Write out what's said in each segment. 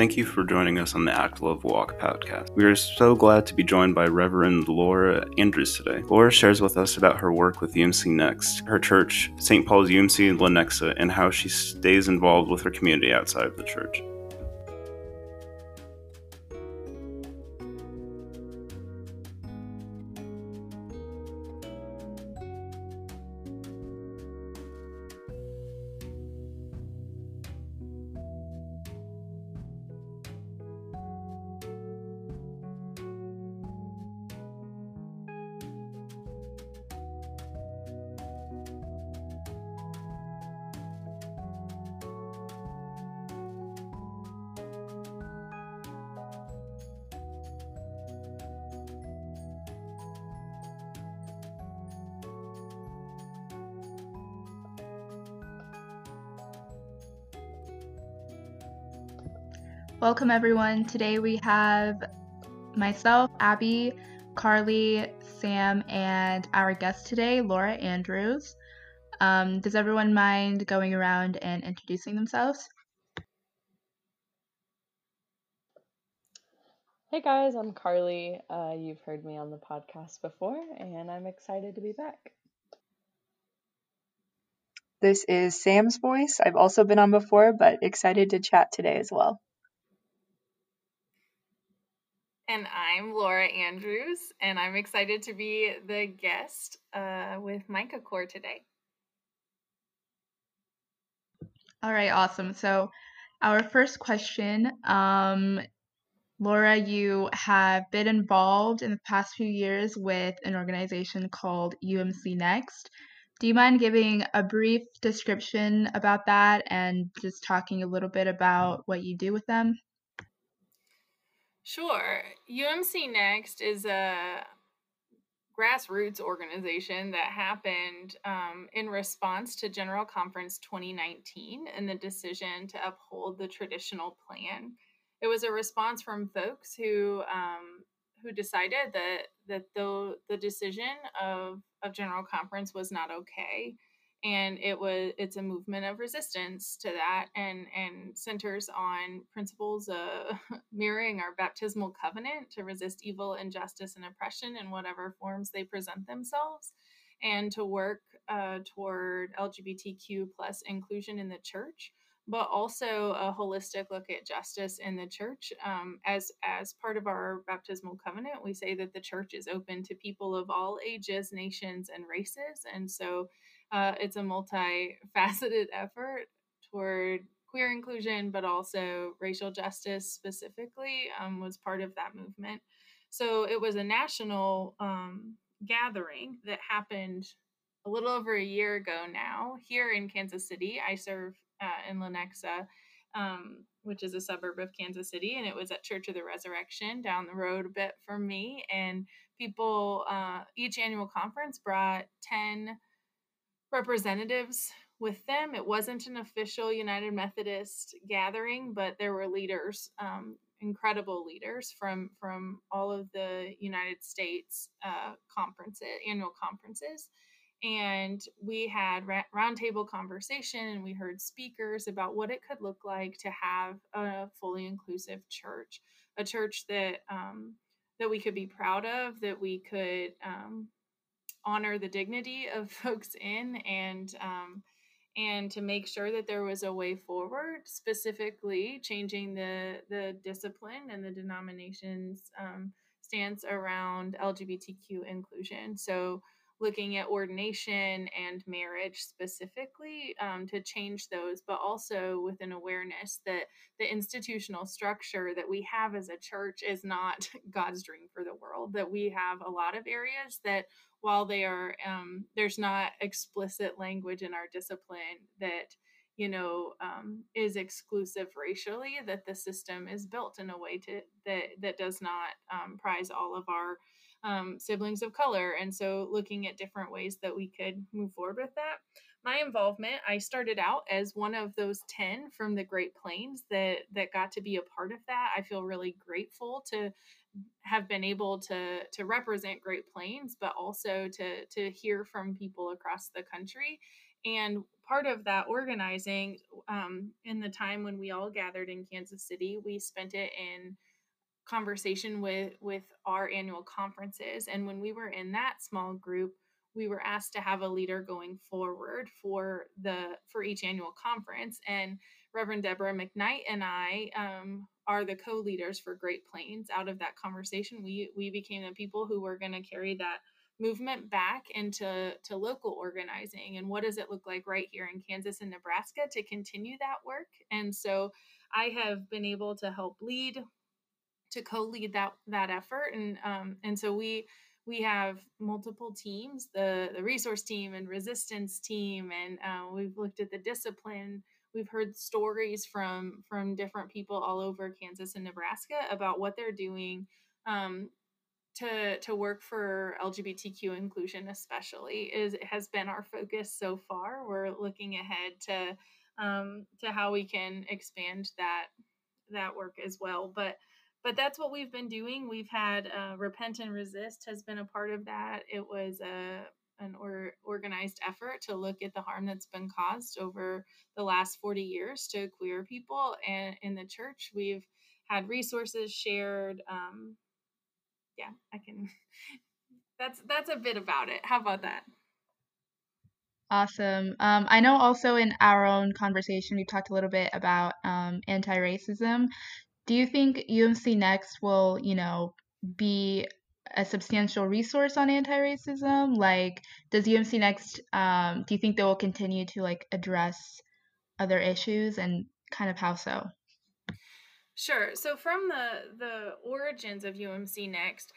Thank you for joining us on the Act Love Walk podcast. We are so glad to be joined by Reverend Laura Andrews today. Laura shares with us about her work with UMC Next, her church, St. Paul's UMC Lenexa, and how she stays involved with her community outside of the church. Welcome, everyone. Today we have myself, Abby, Carly, Sam, and our guest today, Laura Andrews. Um, does everyone mind going around and introducing themselves? Hey guys, I'm Carly. Uh, you've heard me on the podcast before, and I'm excited to be back. This is Sam's voice. I've also been on before, but excited to chat today as well. And I'm Laura Andrews, and I'm excited to be the guest uh, with Micah Core today. All right, awesome. So, our first question um, Laura, you have been involved in the past few years with an organization called UMC Next. Do you mind giving a brief description about that and just talking a little bit about what you do with them? Sure. UMC Next is a grassroots organization that happened um, in response to General Conference 2019 and the decision to uphold the traditional plan. It was a response from folks who um, who decided that that the the decision of of General Conference was not okay and it was it's a movement of resistance to that and and centers on principles of mirroring our baptismal covenant to resist evil injustice and oppression in whatever forms they present themselves and to work uh, toward lgbtq plus inclusion in the church but also a holistic look at justice in the church. Um, as as part of our baptismal covenant, we say that the church is open to people of all ages, nations, and races, and so uh, it's a multifaceted effort toward queer inclusion, but also racial justice specifically um, was part of that movement. So it was a national um, gathering that happened a little over a year ago now here in Kansas City. I serve uh, in Lenexa, um, which is a suburb of Kansas City, and it was at Church of the Resurrection down the road a bit from me. And people, uh, each annual conference brought 10 representatives with them. It wasn't an official United Methodist gathering, but there were leaders, um, incredible leaders from from all of the United States uh, conferences, annual conferences, and we had roundtable conversation and we heard speakers about what it could look like to have a fully inclusive church, a church that um, that we could be proud of, that we could um, honor the dignity of folks in and um, and to make sure that there was a way forward specifically changing the the discipline and the denomination's um, stance around lgbtq inclusion. So looking at ordination and marriage specifically um, to change those, but also with an awareness that the institutional structure that we have as a church is not God's dream for the world. That we have a lot of areas that, while they are, um, there's not explicit language in our discipline that you know um, is exclusive racially that the system is built in a way to that that does not um, prize all of our um, siblings of color. And so looking at different ways that we could move forward with that. My involvement, I started out as one of those 10 from the Great Plains that that got to be a part of that. I feel really grateful to have been able to to represent Great Plains, but also to to hear from people across the country and part of that organizing um, in the time when we all gathered in Kansas City, we spent it in conversation with with our annual conferences and when we were in that small group we were asked to have a leader going forward for the for each annual conference and reverend deborah mcknight and i um, are the co-leaders for great plains. Out of that conversation we we became the people who were going to carry that movement back into to local organizing and what does it look like right here in kansas and nebraska to continue that work? And so i have been able to help lead to co-lead that that effort and um, and so we we have multiple teams the the resource team and resistance team and uh, we've looked at the discipline. We've heard stories from from different people all over kansas and nebraska about what they're doing um, to to work for lgbtq inclusion especially is has been our focus so far. We're looking ahead to um, to how we can expand that that work as well but but that's what we've been doing. We've had uh, Repent and Resist has been a part of that. It was a an or, organized effort to look at the harm that's been caused over the last 40 years to queer people and in the church. We've had resources shared. Um, yeah, I can. That's that's a bit about it. How about that? Awesome. Um, I know also in our own conversation, we talked a little bit about um, anti racism do you think UMC Next will, you know, be a substantial resource on anti-racism? Like, does UMC Next, um, do you think they will continue to like address other issues, and kind of how so? Sure. So from the the origins of UMC Next,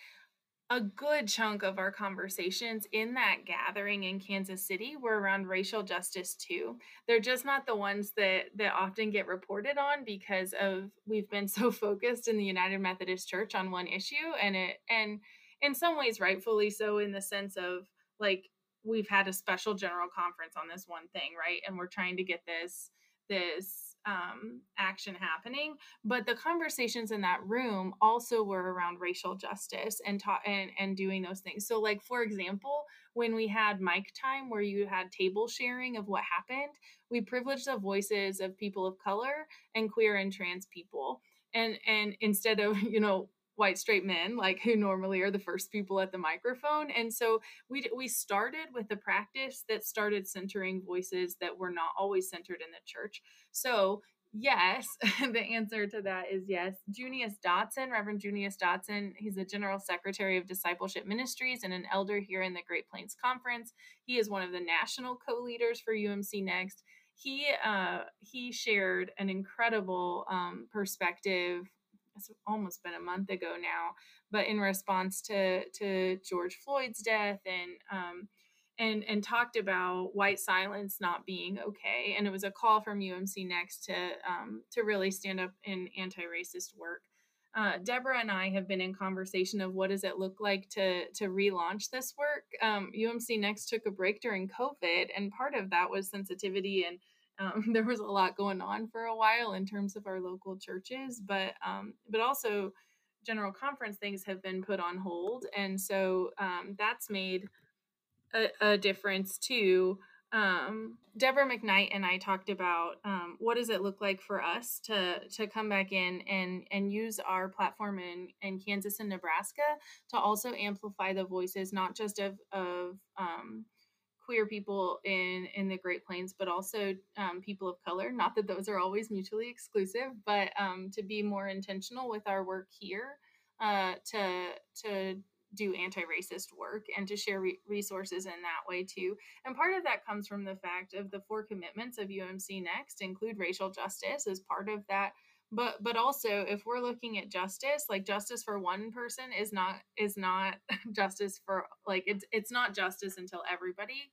a good chunk of our conversations in that gathering in Kansas City were around racial justice too. They're just not the ones that that often get reported on because of we've been so focused in the United Methodist Church on one issue and it and in some ways rightfully so in the sense of like we've had a special general conference on this one thing, right? And we're trying to get this this um, action happening. But the conversations in that room also were around racial justice and ta- and and doing those things. So, like for example, when we had mic time where you had table sharing of what happened, we privileged the voices of people of color and queer and trans people. And and instead of you know white straight men like who normally are the first people at the microphone and so we we started with a practice that started centering voices that were not always centered in the church. So yes the answer to that is yes. Junius dotson reverend junius dotson he's the general secretary of discipleship ministries and an elder here in the great plains conference. He is one of the national co-leaders for umc next. He uh, he shared an incredible um, perspective it's almost been a month ago now, but in response to to George Floyd's death and um, and and talked about white silence not being okay, and it was a call from UMC Next to um, to really stand up in anti-racist work. Uh, Deborah and I have been in conversation of what does it look like to to relaunch this work. Um, UMC Next took a break during COVID, and part of that was sensitivity and um, there was a lot going on for a while in terms of our local churches, but um, but also general conference things have been put on hold, and so um, that's made a, a difference too. Um, Deborah McKnight and I talked about um, what does it look like for us to to come back in and and use our platform in in Kansas and Nebraska to also amplify the voices not just of of um, queer people in in the Great Plains, but also um, people of color. Not that those are always mutually exclusive, but um, to be more intentional with our work here, uh, to to do anti-racist work and to share re- resources in that way too. And part of that comes from the fact of the four commitments of UMC Next include racial justice as part of that but but also if we're looking at justice like justice for one person is not is not justice for like it's it's not justice until everybody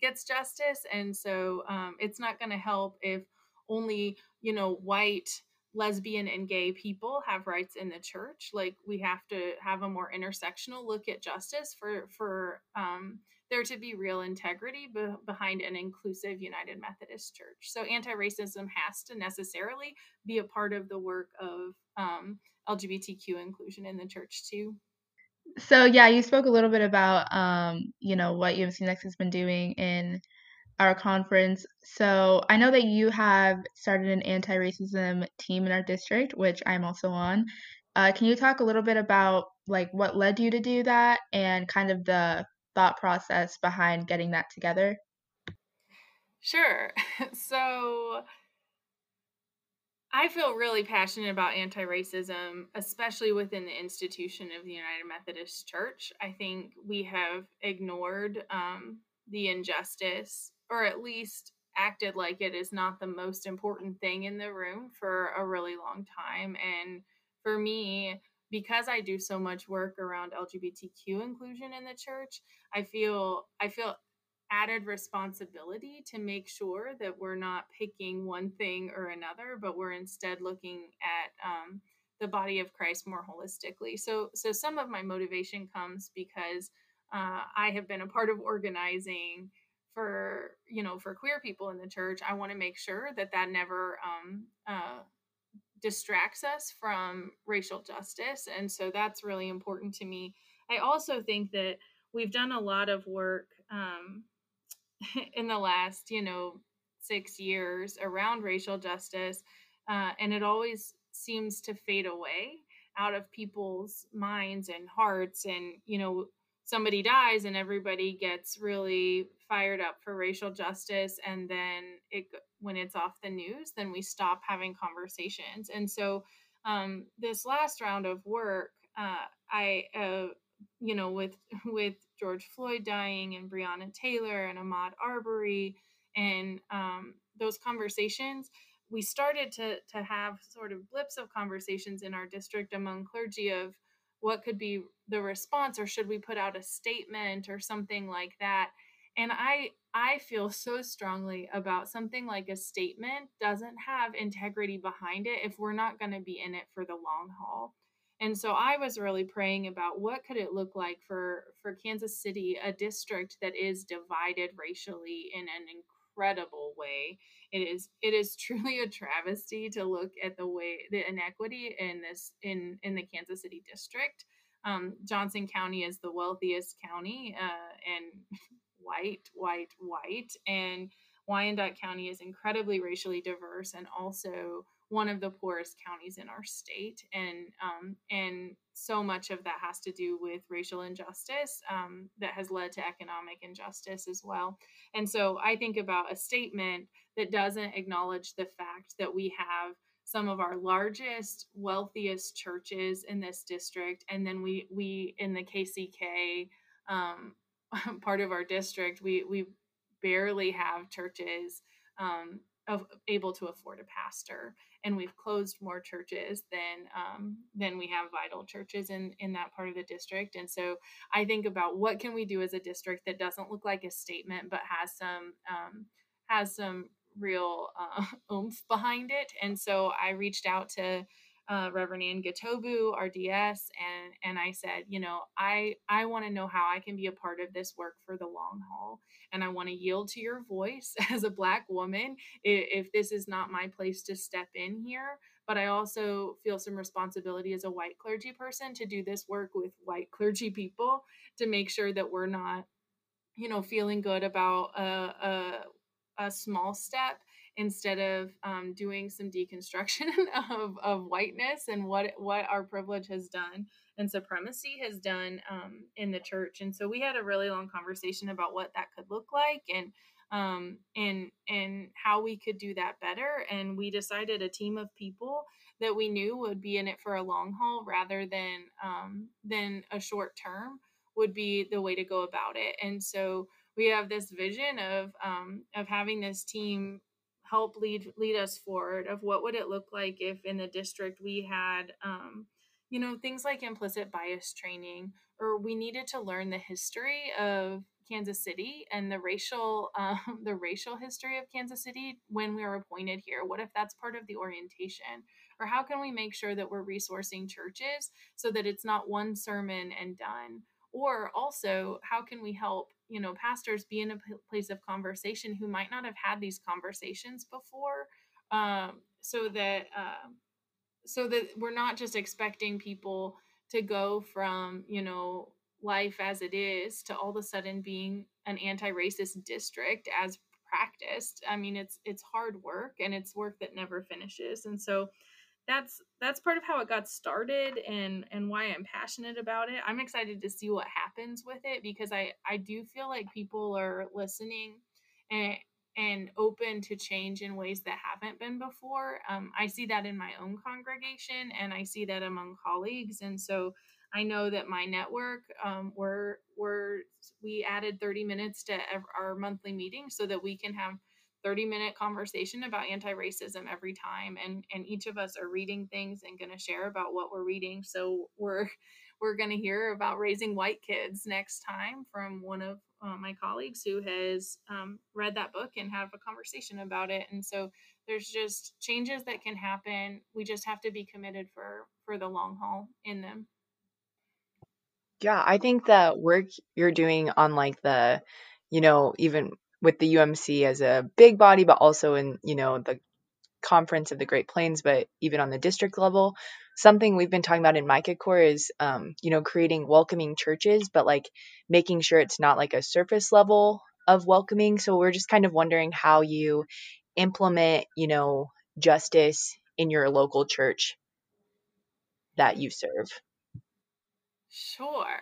gets justice and so um, it's not going to help if only you know white lesbian and gay people have rights in the church like we have to have a more intersectional look at justice for for um, there to be real integrity be- behind an inclusive United Methodist Church. So anti racism has to necessarily be a part of the work of um, LGBTQ inclusion in the church too. So yeah, you spoke a little bit about um, you know what UMC Next has been doing in our conference. So I know that you have started an anti racism team in our district, which I'm also on. Uh, can you talk a little bit about like what led you to do that and kind of the thought process behind getting that together? Sure. So I feel really passionate about anti racism, especially within the institution of the United Methodist Church. I think we have ignored um, the injustice, or at least acted like it is not the most important thing in the room for a really long time. And for me, because I do so much work around LGBTQ inclusion in the church, I feel I feel added responsibility to make sure that we're not picking one thing or another, but we're instead looking at um, the body of Christ more holistically. So, so some of my motivation comes because uh, I have been a part of organizing for you know for queer people in the church. I want to make sure that that never um, uh, distracts us from racial justice, and so that's really important to me. I also think that we've done a lot of work um, in the last, you know, six years around racial justice. Uh, and it always seems to fade away out of people's minds and hearts. And, you know, somebody dies and everybody gets really fired up for racial justice. And then it, when it's off the news, then we stop having conversations. And so um, this last round of work, uh, I, uh, you know, with with George Floyd dying and Breonna Taylor and Ahmaud Arbery and um, those conversations, we started to to have sort of blips of conversations in our district among clergy of what could be the response or should we put out a statement or something like that. And i i feel so strongly about something like a statement doesn't have integrity behind it if we're not going to be in it for the long haul and so I was really praying about what could it look like for for Kansas City, a district that is divided racially in an incredible way. It is it is truly a travesty to look at the way the inequity in this in in the Kansas City district. Um, Johnson County is the wealthiest county uh, and white, white, white, and Wyandotte County is incredibly racially diverse and also one of the poorest counties in our state, and um, and so much of that has to do with racial injustice um, that has led to economic injustice as well. And so I think about a statement that doesn't acknowledge the fact that we have some of our largest, wealthiest churches in this district, and then we we in the KCK um, part of our district, we we barely have churches um, of able to afford a pastor and we've closed more churches than um, than we have vital churches in in that part of the district and so i think about what can we do as a district that doesn't look like a statement but has some um, has some real uh, oomph behind it and so i reached out to uh, Reverend Ann Gatobu, RDS, and and I said, you know, I I want to know how I can be a part of this work for the long haul, and I want to yield to your voice as a Black woman if, if this is not my place to step in here. But I also feel some responsibility as a white clergy person to do this work with white clergy people to make sure that we're not, you know, feeling good about a, a, a small step instead of um, doing some deconstruction of, of whiteness and what what our privilege has done and supremacy has done um, in the church. And so we had a really long conversation about what that could look like and um, and and how we could do that better. And we decided a team of people that we knew would be in it for a long haul rather than um, than a short term would be the way to go about it. And so we have this vision of um, of having this team help lead lead us forward of what would it look like if in the district we had um, you know things like implicit bias training or we needed to learn the history of Kansas City and the racial um, the racial history of Kansas City when we were appointed here. What if that's part of the orientation? Or how can we make sure that we're resourcing churches so that it's not one sermon and done? Or also how can we help you know pastors be in a place of conversation who might not have had these conversations before um, so that uh, so that we're not just expecting people to go from you know life as it is to all of a sudden being an anti-racist district as practiced. I mean, it's it's hard work and it's work that never finishes. And so that's that's part of how it got started and and why I'm passionate about it. I'm excited to see what happens with it because I I do feel like people are listening and and open to change in ways that haven't been before. Um, I see that in my own congregation and I see that among colleagues. And so I know that my network, um, we're, we're, we added 30 minutes to our monthly meeting so that we can have 30 minute conversation about anti-racism every time and and each of us are reading things and going to share about what we're reading so we're we're going to hear about raising white kids next time from one of uh, my colleagues who has um, read that book and have a conversation about it and so there's just changes that can happen. We just have to be committed for for the long haul in them. Yeah i think that work you're doing on like the you know even with the umc as a big body but also in you know the conference of the great plains but even on the district level something we've been talking about in Micah Core is, um, you know, creating welcoming churches, but like making sure it's not like a surface level of welcoming. So we're just kind of wondering how you implement, you know, justice in your local church that you serve. Sure.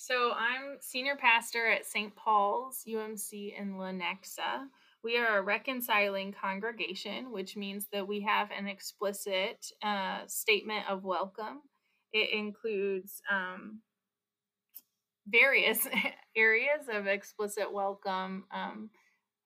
So I'm senior pastor at St. Paul's UMC in Lenexa. We are a reconciling congregation, which means that we have an explicit uh, statement of welcome. It includes um, various areas of explicit welcome. Um,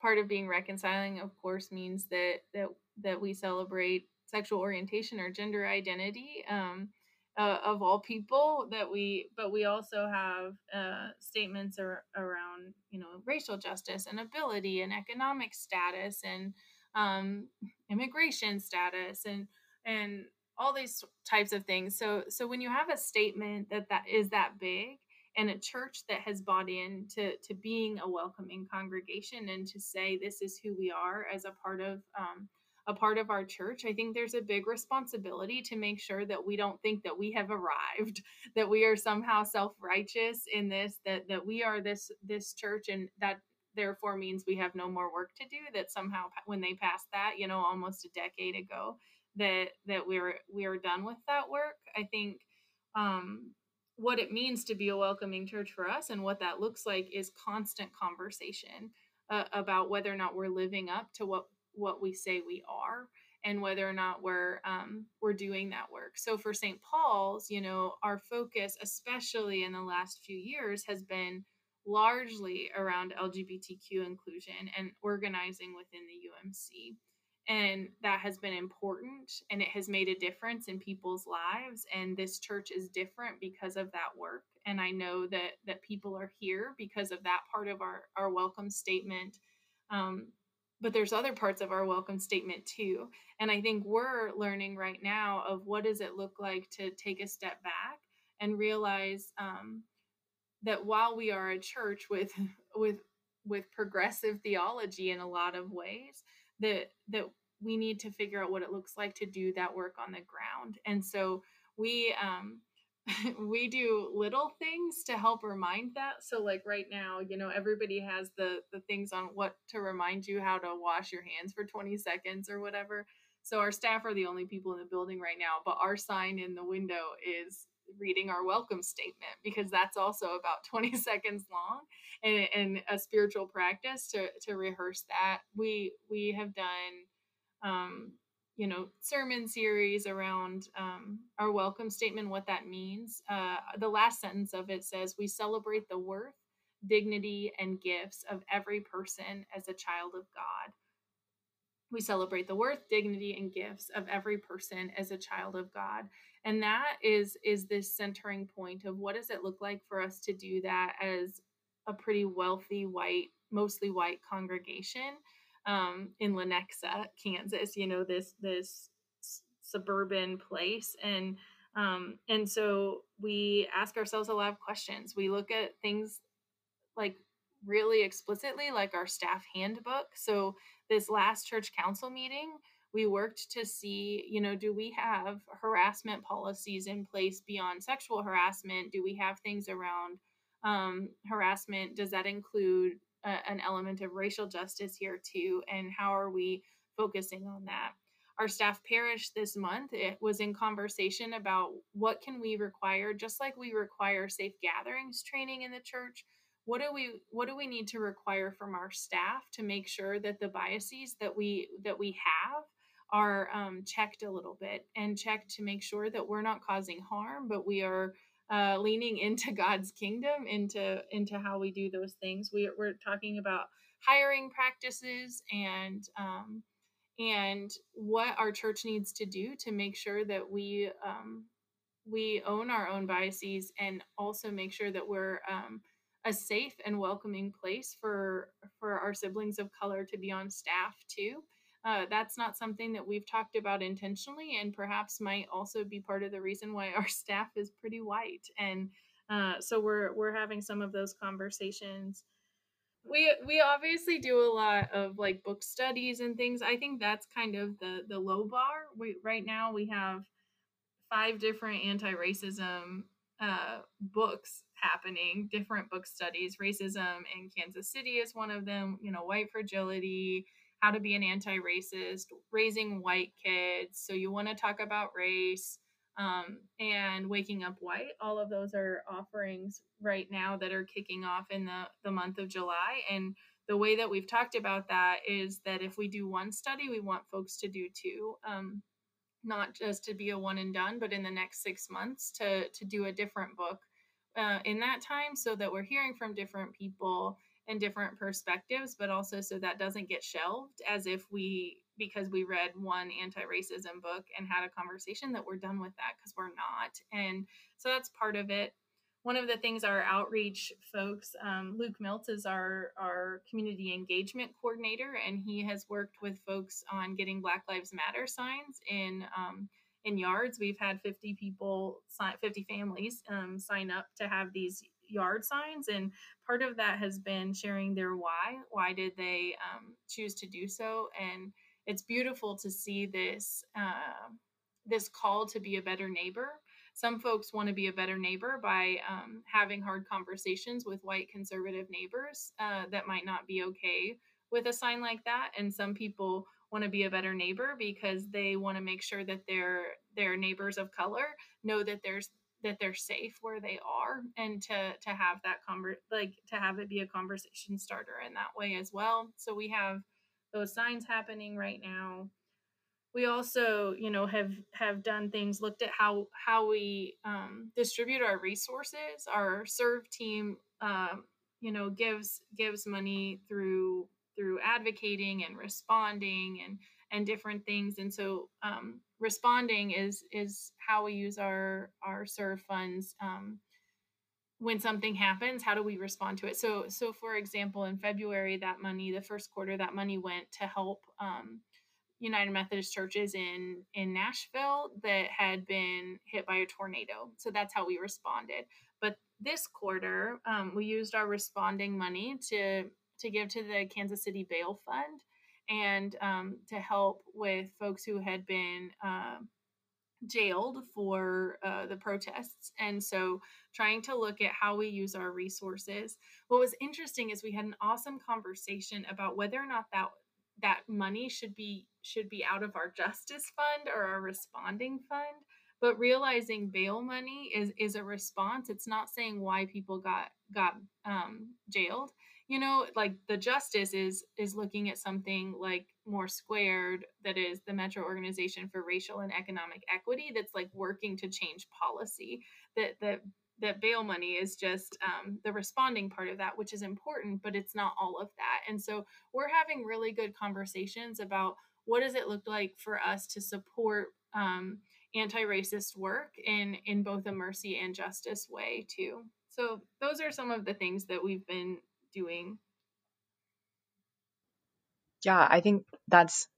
part of being reconciling, of course, means that that that we celebrate sexual orientation or gender identity. Um, uh, of all people that we but we also have uh, statements ar- around you know racial justice and ability and economic status and um, immigration status and and all these types of things. So so when you have a statement that that is that big and a church that has bought in to, to being a welcoming congregation and to say this is who we are as a part of um, a part of our church, I think there's a big responsibility to make sure that we don't think that we have arrived, that we are somehow self-righteous in this, that that we are this this church and that therefore means we have no more work to do that somehow when they passed that, you know, almost a decade ago, that that we're we're done with that work. I think um what it means to be a welcoming church for us and what that looks like is constant conversation uh, about whether or not we're living up to what what we say we are and whether or not we're um, we're doing that work. So for St. Paul's, you know, our focus, especially in the last few years, has been largely around LGBTQ inclusion and organizing within the UMC. And that has been important and it has made a difference in people's lives. And this church is different because of that work. And I know that that people are here because of that part of our, our welcome statement um, but there's other parts of our welcome statement too. And i think we're learning right now of what does it look like to take a step back and realize um, that while we are a church with with with progressive theology in a lot of ways that that we need to figure out what it looks like to do that work on the ground. And so we um, we do little things to help remind that so like right now you know everybody has the the things on what to remind you how to wash your hands for 20 seconds or whatever. So our staff are the only people in the building right now but our sign in the window is reading our welcome statement because that's also about 20 seconds long and, and a spiritual practice to to rehearse that. We we have done um you know sermon series around um, our welcome statement what that means uh, the last sentence of it says we celebrate the worth dignity and gifts of every person as a child of god. We celebrate the worth dignity and gifts of every person as a child of god. And that is is this centering point of what does it look like for us to do that as a pretty wealthy white mostly white congregation um, in Lenexa, Kansas. You know this this suburban place, and um, and so we ask ourselves a lot of questions. We look at things like really explicitly, like our staff handbook. So this last church council meeting, we worked to see, you know, do we have harassment policies in place beyond sexual harassment? Do we have things around um, harassment? Does that include an element of racial justice here too, and how are we focusing on that? Our staff parish this month it was in conversation about what can we require, just like we require safe gatherings training in the church. What do we what do we need to require from our staff to make sure that the biases that we that we have are um, checked a little bit and checked to make sure that we're not causing harm, but we are uh, leaning into God's kingdom, into into how we do those things. We, we're talking about hiring practices and um, and what our church needs to do to make sure that we um, we own our own biases and also make sure that we're um, a safe and welcoming place for for our siblings of color to be on staff too uh, that's not something that we've talked about intentionally and perhaps might also be part of the reason why our staff is pretty white. And uh, so we're we're having some of those conversations. We we obviously do a lot of like book studies and things. I think that's kind of the the low bar. We right now we have five different anti-racism uh, books happening different book studies. Racism in kansas city is one of them you know white fragility how to be an anti-racist, raising white kids. So you want to talk about race um, and waking up white. All of those are offerings right now that are kicking off in the the month of July. And the way that we've talked about that is that if we do one study, we want folks to do two. Um, not just to be a one and done, but in the next six months to to do a different book uh, in that time, so that we're hearing from different people and different perspectives, but also so that doesn't get shelved as if we, because we read one anti racism book and had a conversation, that we're done with that because we're not. And so that's part of it. One of the things our outreach folks, um, Luke Miltz is our, our community engagement coordinator, and he has worked with folks on getting Black Lives Matter signs in um, in yards. We've had 50 people, 50 families um, sign up to have these yard signs and part of that has been sharing their why why did they um, choose to do so and it's beautiful to see this uh, this call to be a better neighbor. Some folks want to be a better neighbor by um, having hard conversations with white conservative neighbors uh, that might not be okay with a sign like that and some people want to be a better neighbor because they want to make sure that their their neighbors of color know that there's that they're safe where they are and to to have that conver- like to have it be a conversation starter in that way as well. So we have those signs happening right now. We also you know have have done things looked at how how we um, distribute our resources. Our serve team um, you know gives gives money through through advocating and responding and and different things. And so um, responding is is how we use our our serve funds um, when something happens how do we respond to it? So so for example in february that money the first quarter that money went to help um, united methodist churches in in nashville that had been hit by a tornado. So that's how we responded. But this quarter um, we used our responding money to to give to the kansas city bail fund and um, to help with folks who had been uh, jailed for uh, the protests. And so trying to look at how we use our resources. What was interesting is we had an awesome conversation about whether or not that that money should be should be out of our justice fund or our responding fund but realizing bail money is is a response it's not saying why people got got um, jailed you know like the justice is is looking at something like more squared that is the metro organization for racial and economic equity that's like working to change policy that that that bail money is just um, the responding part of that which is important but it's not all of that. And so we're having really good conversations about what does it look like for us to support um, anti-racist work in in both a mercy and justice way too. So those are some of the things that we've been doing. Yeah, I think that's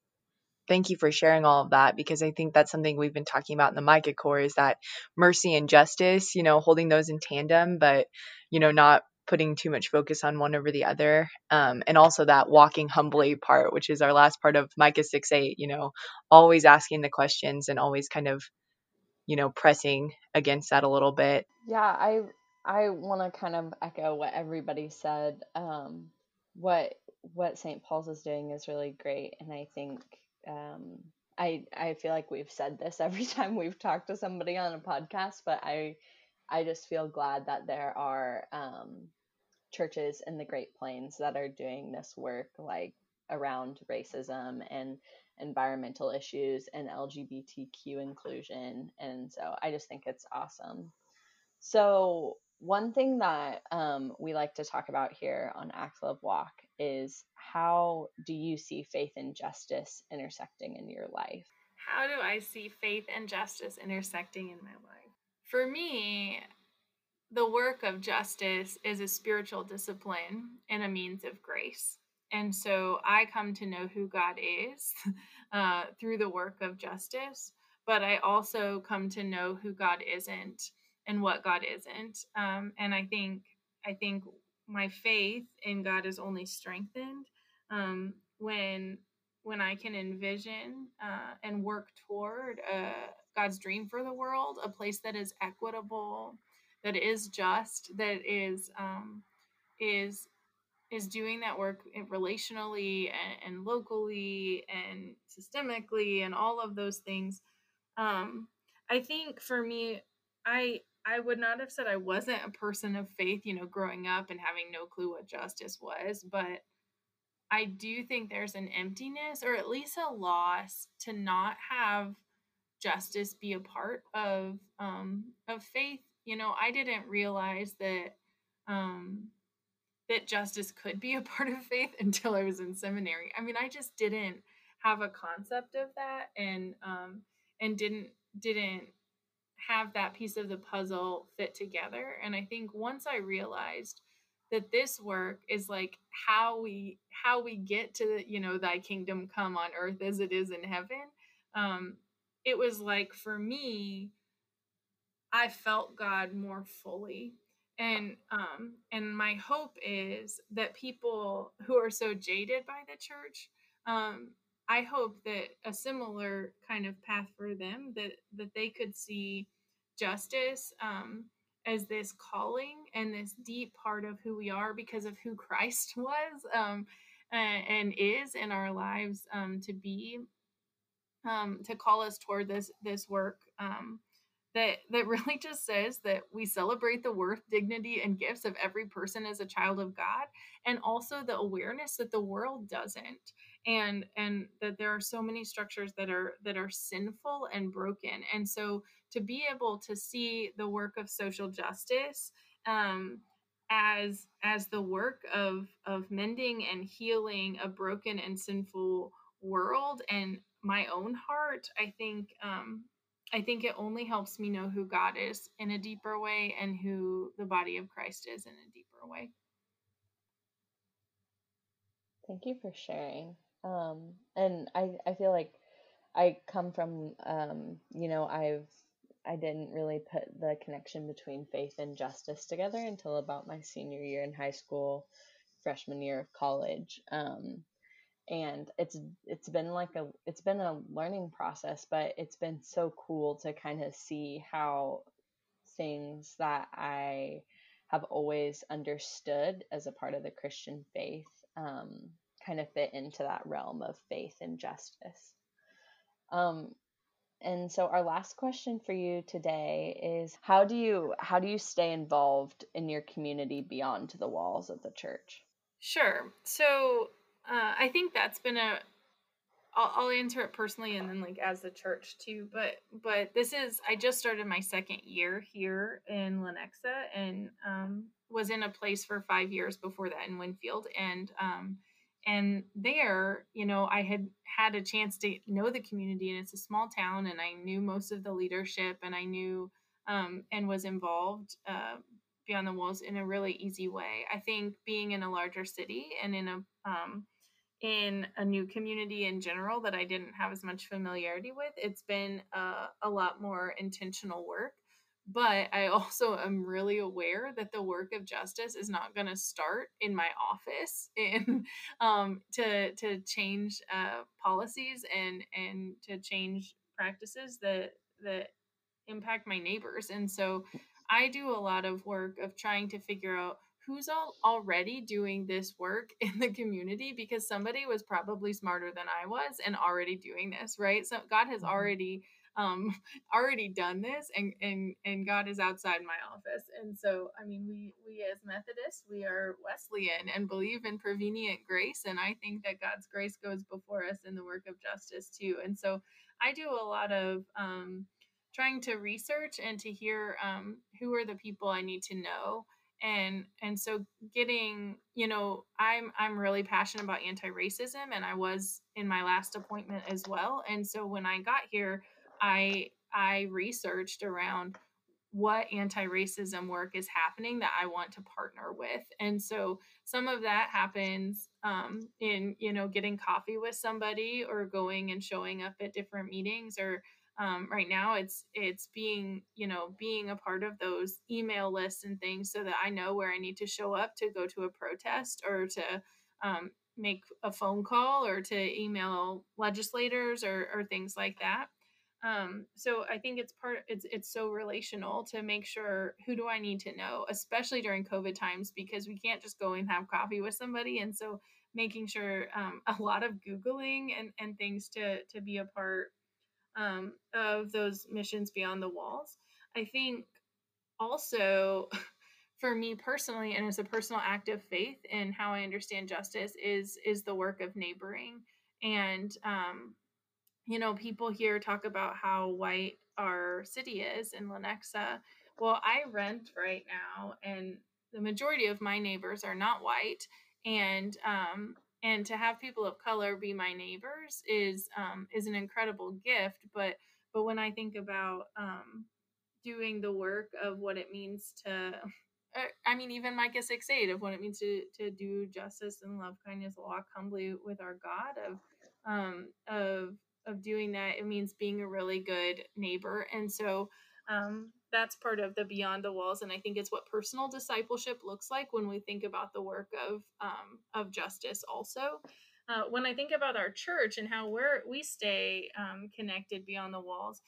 thank you for sharing all of that because I think that's something we've been talking about in the Micah Core is that mercy and justice, you know, holding those in tandem, but you know, not putting too much focus on one over the other. Um, and also that walking humbly part, which is our last part of Micah 6 8, you know, always asking the questions and always kind of, you know, pressing against that a little bit. Yeah, I I want to kind of echo what everybody said. Um, what what St. Paul's is doing is really great, and I think um, I I feel like we've said this every time we've talked to somebody on a podcast, but I I just feel glad that there are um, churches in the Great Plains that are doing this work, like around racism and environmental issues and LGBTQ inclusion, and so I just think it's awesome. So one thing that um, we like to talk about here on Act Love Walk is how do you see faith and justice intersecting in your life? How do I see faith and justice intersecting in my life? For me, the work of justice is a spiritual discipline and a means of grace. And so I come to know who God is uh, through the work of justice, but I also come to know who God isn't and what God isn't. Um, and I think I think my faith in God is only strengthened um, when when I can envision uh, and work toward uh, God's dream for the world, a place that is equitable, that is just, that is um, is is doing that work relationally and, and, locally and systemically and all of those things. Um, I think for me, I I would not have said I wasn't a person of faith, you know, growing up and having no clue what justice was, but I do think there's an emptiness or at least a loss to not have justice be a part of um, of faith. You know, I didn't realize that um, that justice could be a part of faith until I was in seminary. I mean, I just didn't have a concept of that, and um, and didn't didn't have that piece of the puzzle fit together. And I think once I realized that this work is like how we how we get to the, you know thy kingdom come on earth as it is in heaven um it was like for me i felt god more fully and um and my hope is that people who are so jaded by the church um i hope that a similar kind of path for them that that they could see justice um, as this calling and this deep part of who we are because of who Christ was um, and, and, is in our lives um, to be um, to call us toward this this work um, that that really just says that we celebrate the worth, dignity, and gifts of every person as a child of God, and also the awareness that the world doesn't, and and that there are so many structures that are that are sinful and broken, and so to be able to see the work of social justice. Um, as as the work of of mending and healing a broken and sinful world and my own heart i think um I think it only helps me know who God is in a deeper way and who the body of Christ is in a deeper way. Thank you for sharing. Um, and I, I feel like I come from, um, you know, I've, I didn't really put the connection between faith and justice together until about my senior year in high school, freshman year of college. Um, and it's it's been like a it's been a learning process but it's been so cool to kind of see how things that i have always understood as a part of the christian faith um, kind of fit into that realm of faith and justice um, and so our last question for you today is how do you how do you stay involved in your community beyond the walls of the church sure so uh, I think that's been a. I'll, I'll answer it personally and then like as the church too. But but this is I just started my second year here in Lenexa and um, was in a place for five years before that in Winfield and um, and there you know I had had a chance to know the community and it's a small town and I knew most of the leadership and I knew um, and was involved uh, beyond the walls in a really easy way. I think being in a larger city and in a um, in a new community in general that I didn't have as much familiarity with, it's been uh, a lot more intentional work. But I also am really aware that the work of justice is not going to start in my office in um, to to change uh, policies and and to change practices that that impact my neighbors. And so I do a lot of work of trying to figure out who's all already doing this work in the community because somebody was probably smarter than I was and already doing this, right? So God has mm-hmm. already um already done this and and and God is outside my office. And so I mean we we as Methodists, we are Wesleyan and believe in prevenient grace and I think that God's grace goes before us in the work of justice too. And so I do a lot of um trying to research and to hear um, who are the people I need to know and and so getting you know i'm i'm really passionate about anti-racism and i was in my last appointment as well and so when i got here i i researched around what anti-racism work is happening that i want to partner with and so some of that happens um, in you know getting coffee with somebody or going and showing up at different meetings or um, right now it's it's being you know being a part of those email lists and things so that i know where i need to show up to go to a protest or to um, make a phone call or to email legislators or, or things like that um, so i think it's part it's it's so relational to make sure who do i need to know especially during covid times because we can't just go and have coffee with somebody and so making sure um, a lot of googling and, and things to to be a part um, of those missions beyond the walls. I think also for me personally and as a personal act of faith in how I understand justice is is the work of neighboring and um, you know people here talk about how white our city is in Lenexa. Well, I rent right now and the majority of my neighbors are not white and um, and to have people of color be my neighbors is um, is an incredible gift but but when i think about um, doing the work of what it means to uh, i mean even micah 6 8 of what it means to to do justice and love kindness walk humbly with our god of um of of doing that it means being a really good neighbor and so um that's part of the beyond the walls and i think it's what personal discipleship looks like when we think about the work of um, of justice also. Uh, when i think about our church and how we're we stay um, connected beyond the walls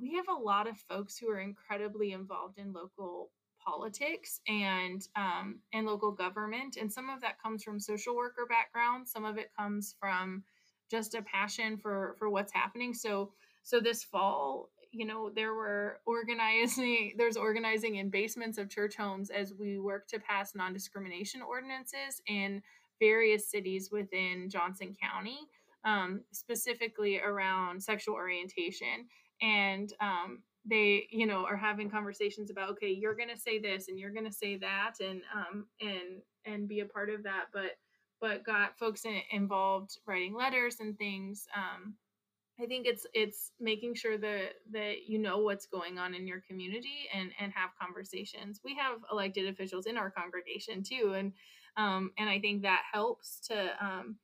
we have a lot of folks who are incredibly involved in local politics and um, and local government and some of that comes from social worker background some of it comes from just a passion for for what's happening. So so this fall you know there were organizing there's organizing in basements of church homes as we work to pass non-discrimination ordinances in various cities within johnson county um, specifically around sexual orientation. And um, they you know are having conversations about okay you're going to say this and you're going to say that and um, and and be a part of that. But but got folks in, involved writing letters and things um, I think it's it's making sure that that you know what's going on in your community and and have conversations. We have elected officials in our congregation too, and um, and I think that helps to um,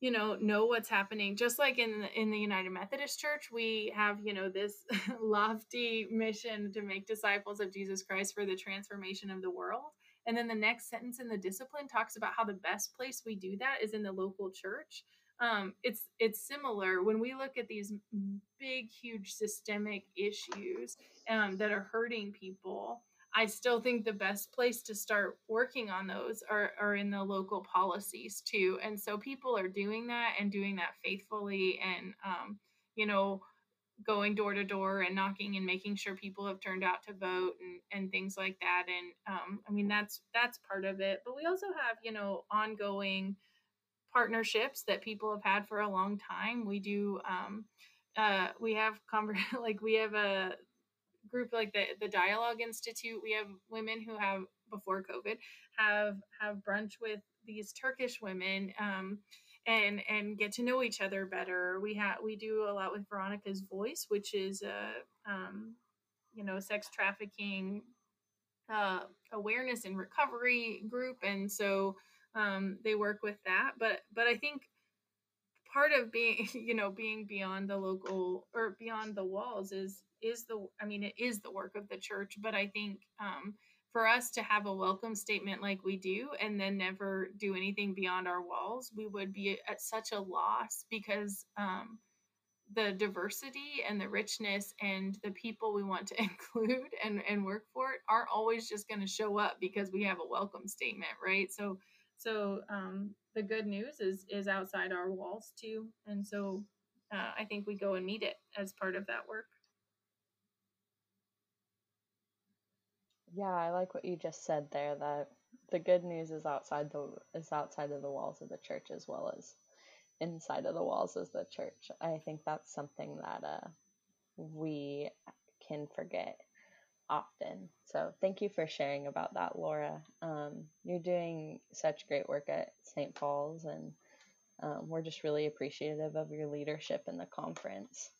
you know know what's happening. Just like in the, in the United Methodist Church, we have you know this lofty mission to make disciples of Jesus Christ for the transformation of the world. And then the next sentence in the discipline talks about how the best place we do that is in the local church. Um, it's it's similar. When we look at these big huge systemic issues um, that are hurting people i still think the best place to start working on those are, are in the local policies too. And so people are doing that and doing that faithfully and um, you know going door to door and knocking and making sure people have turned out to vote and, and things like that and um, i mean that's that's part of it but we also have you know ongoing partnerships that people have had for a long time. We do um, uh, we have like we have a group like the the Dialogue Institute. We have women who have before COVID have have brunch with these Turkish women um, and and get to know each other better. We have we do a lot with Veronica's Voice, which is a um, you know sex trafficking uh, awareness and recovery group, and so um, they work with that but but i think part of being you know being beyond the local or beyond the walls is is the i mean it is the work of the church but i think um, for us to have a welcome statement like we do and then never do anything beyond our walls we would be at such a loss because um, the diversity and the richness and the people we want to include and, and work for it aren't always just going to show up because we have a welcome statement right? So so um, the good news is is outside our walls too and so uh, i think we go and meet it as part of that work Yeah, I like what you just said there that the good news is outside the is outside of the walls of the church as well as inside of the walls of the church. I think that's something that uh, we can forget often. So thank you for sharing about that, Laura. Um, you're doing such great work at St. Paul's, and um, we're just really appreciative of your leadership in the conference.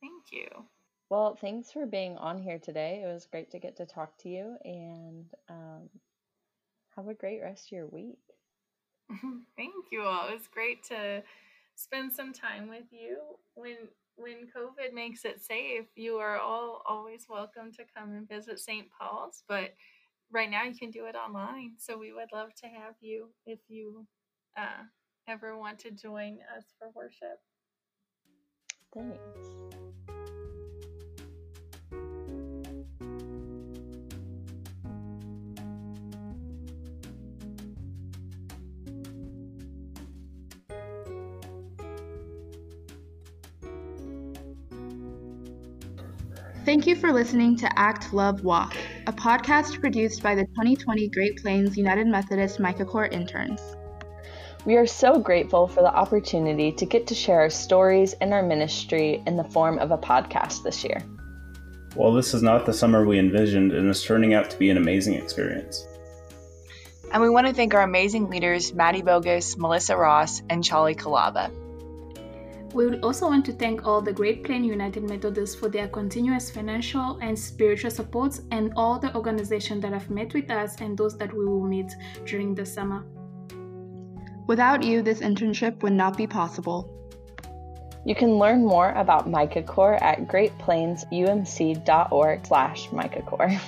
thank you Well, thanks for being on here today. It was great to get to talk to you, and um, have a great rest of your week. Thank you all. It was great to spend some time with you. When when COVID makes it safe, you are all always welcome to come and visit St. Paul's. But right now, you can do it online. So we would love to have you if you uh, ever want to join us for worship. Thanks. Thank you for listening to Act Love Walk, a podcast produced by the 2020 Great Plains United Methodist Micah Corps interns. We are so grateful for the opportunity to get to share our stories and our ministry in the form of a podcast this year. Well, this is not the summer we envisioned and is turning out to be an amazing experience. And we want to thank our amazing leaders, Maddie Bogus, Melissa Ross, and Charlie Kalava. We would also want to thank all the Great Plain United Methodists for their continuous financial and spiritual supports and all the organizations that have met with us and those that we will meet during the summer. Without you, this internship would not be possible. You can learn more about Micah Corps at greatplainsumc.org slash Micah Corps.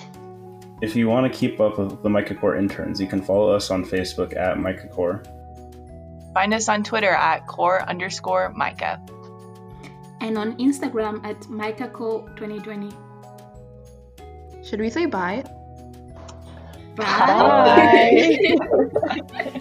If you want to keep up with the Micah Corps interns, you can follow us on Facebook at Micah Corps. Find us on Twitter at core underscore Micah. And on Instagram at MicahCo2020. Should we say bye? Bye. Bye.